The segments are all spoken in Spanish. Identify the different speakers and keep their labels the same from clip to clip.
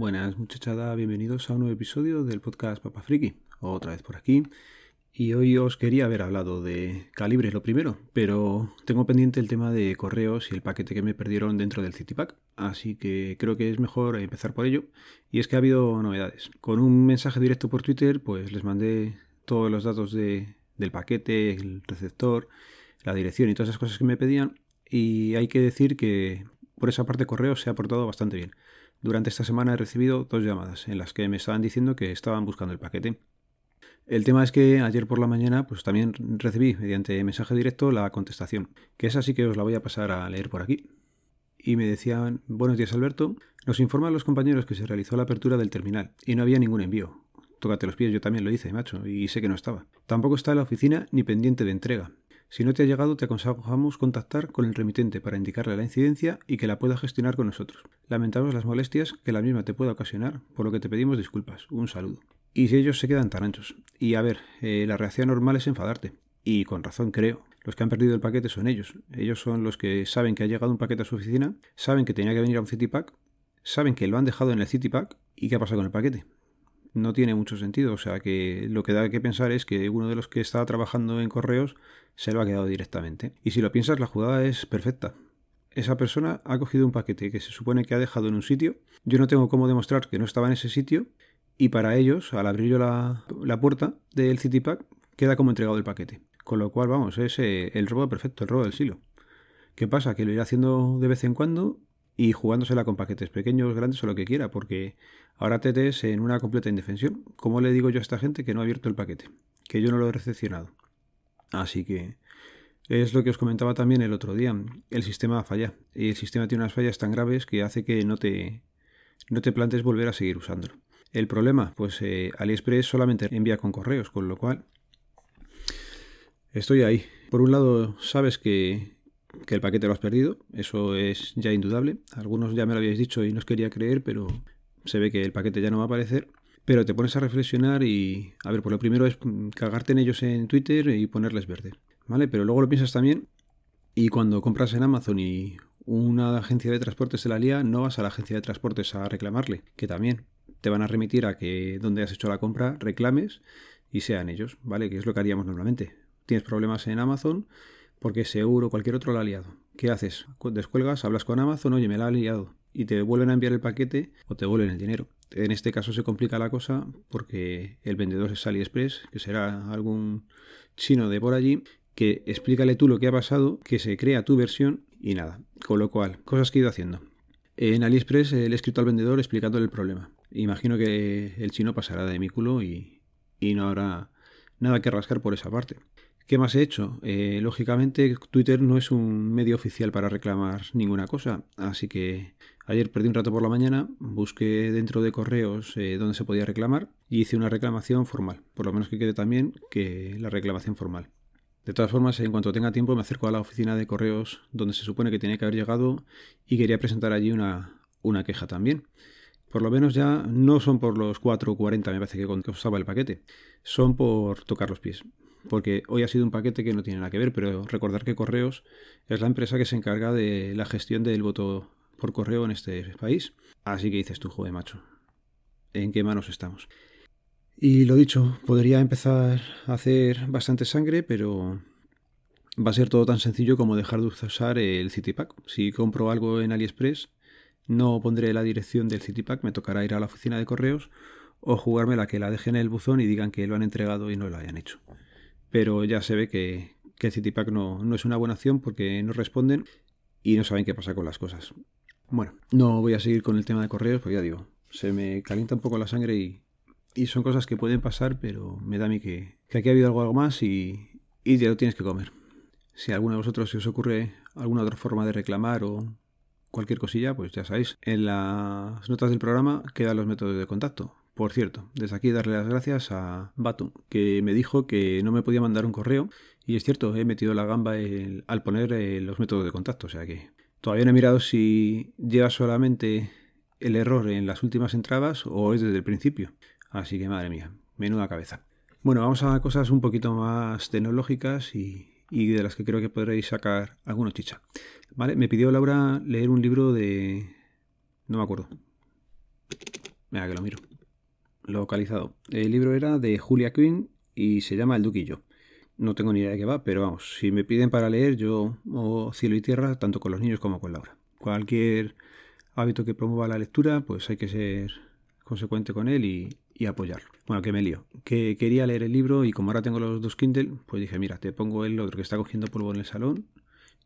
Speaker 1: Buenas muchachada, bienvenidos a un nuevo episodio del podcast Papa Friki, otra vez por aquí. Y hoy os quería haber hablado de calibres lo primero, pero tengo pendiente el tema de correos y el paquete que me perdieron dentro del CityPack, así que creo que es mejor empezar por ello. Y es que ha habido novedades. Con un mensaje directo por Twitter, pues les mandé todos los datos de, del paquete, el receptor, la dirección y todas esas cosas que me pedían. Y hay que decir que por esa parte correo se ha portado bastante bien. Durante esta semana he recibido dos llamadas en las que me estaban diciendo que estaban buscando el paquete. El tema es que ayer por la mañana pues también recibí mediante mensaje directo la contestación, que es así que os la voy a pasar a leer por aquí. Y me decían, buenos días Alberto, nos informan los compañeros que se realizó la apertura del terminal y no había ningún envío. Tócate los pies, yo también lo hice, macho, y sé que no estaba. Tampoco está en la oficina ni pendiente de entrega. Si no te ha llegado, te aconsejamos contactar con el remitente para indicarle la incidencia y que la pueda gestionar con nosotros. Lamentamos las molestias que la misma te pueda ocasionar, por lo que te pedimos disculpas. Un saludo. Y si ellos se quedan tan anchos. Y a ver, eh, la reacción normal es enfadarte. Y con razón creo. Los que han perdido el paquete son ellos. Ellos son los que saben que ha llegado un paquete a su oficina, saben que tenía que venir a un CityPack, saben que lo han dejado en el CityPack y qué ha pasado con el paquete no tiene mucho sentido. O sea que lo que da que pensar es que uno de los que estaba trabajando en correos se lo ha quedado directamente. Y si lo piensas, la jugada es perfecta. Esa persona ha cogido un paquete que se supone que ha dejado en un sitio. Yo no tengo cómo demostrar que no estaba en ese sitio. Y para ellos, al abrir yo la, puerta del CityPack, queda como entregado el paquete. Con lo cual, vamos, es eh, el robo perfecto, el robo del silo. ¿Qué pasa? Que lo irá haciendo de vez en cuando y jugándosela con paquetes pequeños, grandes o lo que quiera, porque ahora te es en una completa indefensión. ¿Cómo le digo yo a esta gente que no ha abierto el paquete? Que yo no lo he recepcionado. Así que es lo que os comentaba también el otro día. El sistema falla. Y el sistema tiene unas fallas tan graves que hace que no te, no te plantes volver a seguir usándolo. El problema, pues eh, AliExpress solamente envía con correos, con lo cual estoy ahí. Por un lado, sabes que que el paquete lo has perdido, eso es ya indudable. Algunos ya me lo habéis dicho y no os quería creer, pero se ve que el paquete ya no va a aparecer. Pero te pones a reflexionar y, a ver, por lo primero es cagarte en ellos en Twitter y ponerles verde, ¿vale? Pero luego lo piensas también y cuando compras en Amazon y una agencia de transportes se la lía, no vas a la agencia de transportes a reclamarle, que también te van a remitir a que donde has hecho la compra reclames y sean ellos, ¿vale? Que es lo que haríamos normalmente. Tienes problemas en Amazon, porque seguro cualquier otro lo ha liado. ¿Qué haces? Descuelgas, hablas con Amazon, oye, me la ha liado. Y te vuelven a enviar el paquete o te vuelven el dinero. En este caso se complica la cosa porque el vendedor es AliExpress, que será algún chino de por allí, que explícale tú lo que ha pasado, que se crea tu versión y nada. Con lo cual, cosas que he ido haciendo. En AliExpress le he escrito al vendedor explicándole el problema. Imagino que el chino pasará de mi culo y, y no habrá nada que rascar por esa parte. ¿Qué más he hecho? Eh, lógicamente, Twitter no es un medio oficial para reclamar ninguna cosa, así que ayer perdí un rato por la mañana, busqué dentro de correos eh, donde se podía reclamar y hice una reclamación formal, por lo menos que quede también que la reclamación formal. De todas formas, en cuanto tenga tiempo, me acerco a la oficina de correos donde se supone que tiene que haber llegado y quería presentar allí una, una queja también. Por lo menos ya no son por los 4.40, me parece que costaba el paquete, son por tocar los pies porque hoy ha sido un paquete que no tiene nada que ver, pero recordar que Correos es la empresa que se encarga de la gestión del voto por correo en este país. Así que dices tú, joder, macho, ¿en qué manos estamos? Y lo dicho, podría empezar a hacer bastante sangre, pero va a ser todo tan sencillo como dejar de usar el CityPack. Si compro algo en AliExpress, no pondré la dirección del CityPack, me tocará ir a la oficina de correos o jugarme la que la dejen en el buzón y digan que lo han entregado y no lo hayan hecho pero ya se ve que, que el CityPack no, no es una buena opción porque no responden y no saben qué pasa con las cosas. Bueno, no voy a seguir con el tema de correos, porque ya digo, se me calienta un poco la sangre y, y son cosas que pueden pasar, pero me da a mí que, que aquí ha habido algo, algo más y, y ya lo tienes que comer. Si a alguno de vosotros se os ocurre alguna otra forma de reclamar o cualquier cosilla, pues ya sabéis, en las notas del programa quedan los métodos de contacto. Por cierto, desde aquí darle las gracias a Batu, que me dijo que no me podía mandar un correo. Y es cierto, he metido la gamba al poner eh, los métodos de contacto. O sea que todavía no he mirado si lleva solamente el error en las últimas entradas o es desde el principio. Así que madre mía, menuda cabeza. Bueno, vamos a cosas un poquito más tecnológicas y, y de las que creo que podréis sacar alguna chicha. ¿Vale? Me pidió Laura leer un libro de... no me acuerdo. Venga, que lo miro. Localizado. El libro era de Julia Quinn y se llama El Duquillo. No tengo ni idea de qué va, pero vamos, si me piden para leer, yo o cielo y tierra, tanto con los niños como con Laura. Cualquier hábito que promueva la lectura, pues hay que ser consecuente con él y, apoyarlo. Bueno, que me lío. Que quería leer el libro y como ahora tengo los dos Kindle, pues dije, mira, te pongo el otro que está cogiendo polvo en el salón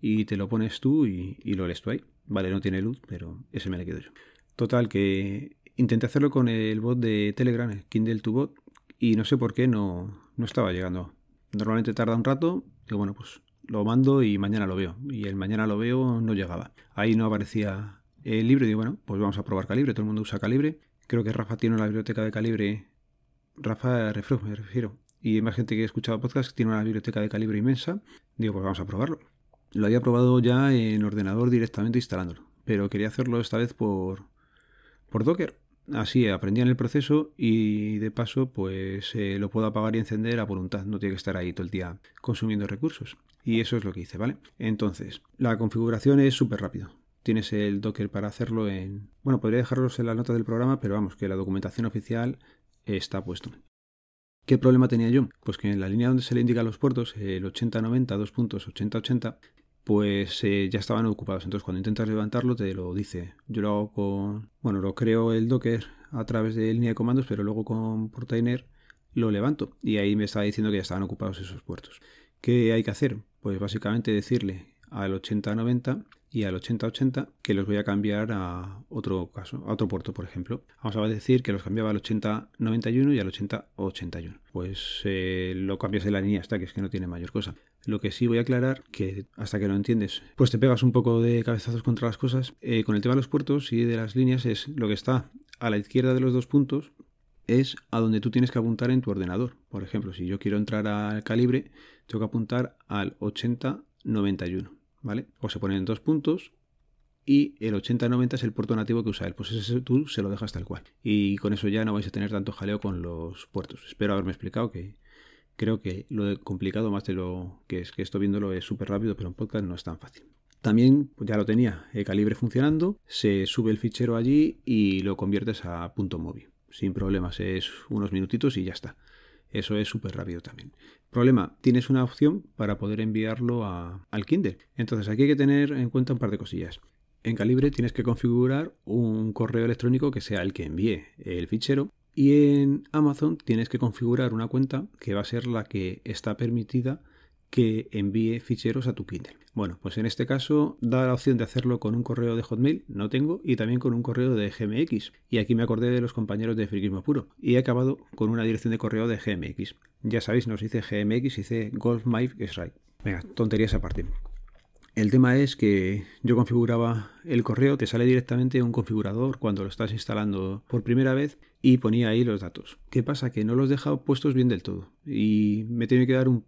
Speaker 1: y te lo pones tú y, lo lees tú ahí. Vale, no tiene luz, pero ese me le quedo yo. Total, que intenté hacerlo con el bot de Telegram, el Kindle to Bot, y no sé por qué no, no estaba llegando. Normalmente tarda un rato, y bueno, pues lo mando y mañana lo veo. Y el mañana lo veo no llegaba. Ahí no aparecía el libro y digo, bueno, pues vamos a probar Calibre. Todo el mundo usa Calibre. Creo que Rafa tiene una biblioteca de Calibre. Rafa Refro, me refiero. Y más gente que ha escuchado podcast tiene una biblioteca de Calibre inmensa. Digo, pues vamos a probarlo. Lo había probado ya en ordenador directamente instalándolo. Pero quería hacerlo esta vez por, por Docker. Así aprendían el proceso y de paso pues eh, lo puedo apagar y encender a voluntad, no tiene que estar ahí todo el día consumiendo recursos. Y eso es lo que hice, ¿vale? Entonces, la configuración es súper rápido. Tienes el Docker para hacerlo en... Bueno, podría dejarlos en la nota del programa, pero vamos, que la documentación oficial está puesto. ¿Qué problema tenía yo? Pues que en la línea donde se le indican los puertos, el 8090, dos puntos 8080, pues eh, ya estaban ocupados. Entonces cuando intentas levantarlo te lo dice. Yo lo hago con, bueno, lo creo el Docker a través de línea de comandos, pero luego con Portainer lo levanto y ahí me estaba diciendo que ya estaban ocupados esos puertos. ¿Qué hay que hacer? Pues básicamente decirle al 8090 y al 8080 que los voy a cambiar a otro caso, a otro puerto, por ejemplo. Vamos a decir que los cambiaba al 8091 y al 8081. Pues eh, lo cambias de la línea hasta que es que no tiene mayor cosa. Lo que sí voy a aclarar, que hasta que lo entiendes, pues te pegas un poco de cabezazos contra las cosas. Eh, con el tema de los puertos y de las líneas es lo que está a la izquierda de los dos puntos es a donde tú tienes que apuntar en tu ordenador. Por ejemplo, si yo quiero entrar al calibre, tengo que apuntar al 8091. ¿Vale? O se ponen dos puntos y el 80-90 es el puerto nativo que usa él. Pues ese tú se lo dejas tal cual. Y con eso ya no vais a tener tanto jaleo con los puertos. Espero haberme explicado que creo que lo complicado más de lo que es que esto viéndolo es súper rápido, pero en podcast no es tan fácil. También pues ya lo tenía el calibre funcionando, se sube el fichero allí y lo conviertes a punto móvil. Sin problemas, es unos minutitos y ya está. Eso es súper rápido también. Problema, tienes una opción para poder enviarlo al Kindle. Entonces aquí hay que tener en cuenta un par de cosillas. En Calibre tienes que configurar un correo electrónico que sea el que envíe el fichero. Y en Amazon tienes que configurar una cuenta que va a ser la que está permitida que envíe ficheros a tu Kindle. Bueno, pues en este caso da la opción de hacerlo con un correo de Hotmail, no tengo, y también con un correo de GMX. Y aquí me acordé de los compañeros de Friquismo Puro. Y he acabado con una dirección de correo de GMX. Ya sabéis, nos dice GMX, dice Golf es right. Venga, tonterías aparte. El tema es que yo configuraba el correo, te sale directamente un configurador cuando lo estás instalando por primera vez y ponía ahí los datos. ¿Qué pasa? Que no los deja puestos bien del todo y me tiene que dar un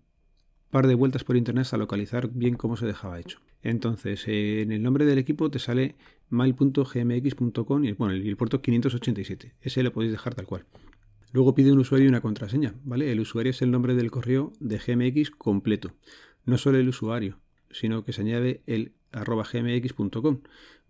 Speaker 1: par de vueltas por internet a localizar bien cómo se dejaba hecho. Entonces, en el nombre del equipo te sale mail.gmx.com y bueno, el puerto 587. Ese lo podéis dejar tal cual. Luego pide un usuario y una contraseña, ¿vale? El usuario es el nombre del correo de GMX completo. No solo el usuario, sino que se añade el arroba gmx.com.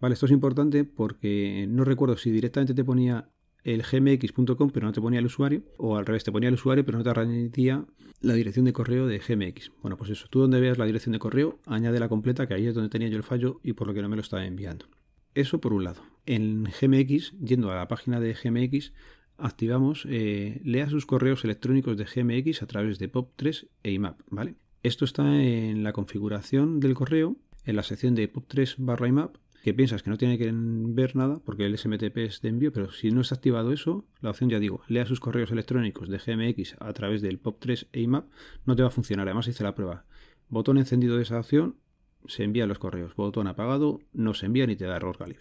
Speaker 1: Vale, esto es importante porque no recuerdo si directamente te ponía el gmx.com pero no te ponía el usuario, o al revés, te ponía el usuario pero no te añadía la dirección de correo de gmx. Bueno, pues eso, tú donde veas la dirección de correo, añade la completa, que ahí es donde tenía yo el fallo y por lo que no me lo estaba enviando. Eso por un lado. En gmx, yendo a la página de gmx, activamos eh, lea sus correos electrónicos de gmx a través de POP3 e IMAP, ¿vale? Esto está en la configuración del correo, en la sección de POP3 barra IMAP, que piensas que no tiene que ver nada porque el SMTP es de envío, pero si no está activado eso, la opción ya digo, lea sus correos electrónicos de GMX a través del POP3 e IMAP, no te va a funcionar. Además hice la prueba. Botón encendido de esa opción, se envían los correos. Botón apagado, no se envía ni te da error Galil.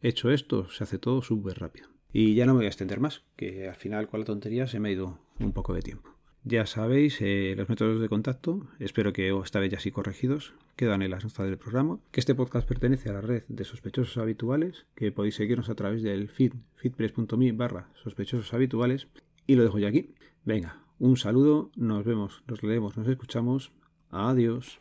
Speaker 1: Hecho esto, se hace todo súper rápido. Y ya no me voy a extender más, que al final con la tontería se me ha ido un poco de tiempo. Ya sabéis eh, los métodos de contacto, espero que esta vez ya sí corregidos, quedan en las notas del programa, que este podcast pertenece a la red de sospechosos habituales, que podéis seguirnos a través del feed, feedpress.me barra sospechosos habituales, y lo dejo ya aquí. Venga, un saludo, nos vemos, nos leemos, nos escuchamos, adiós.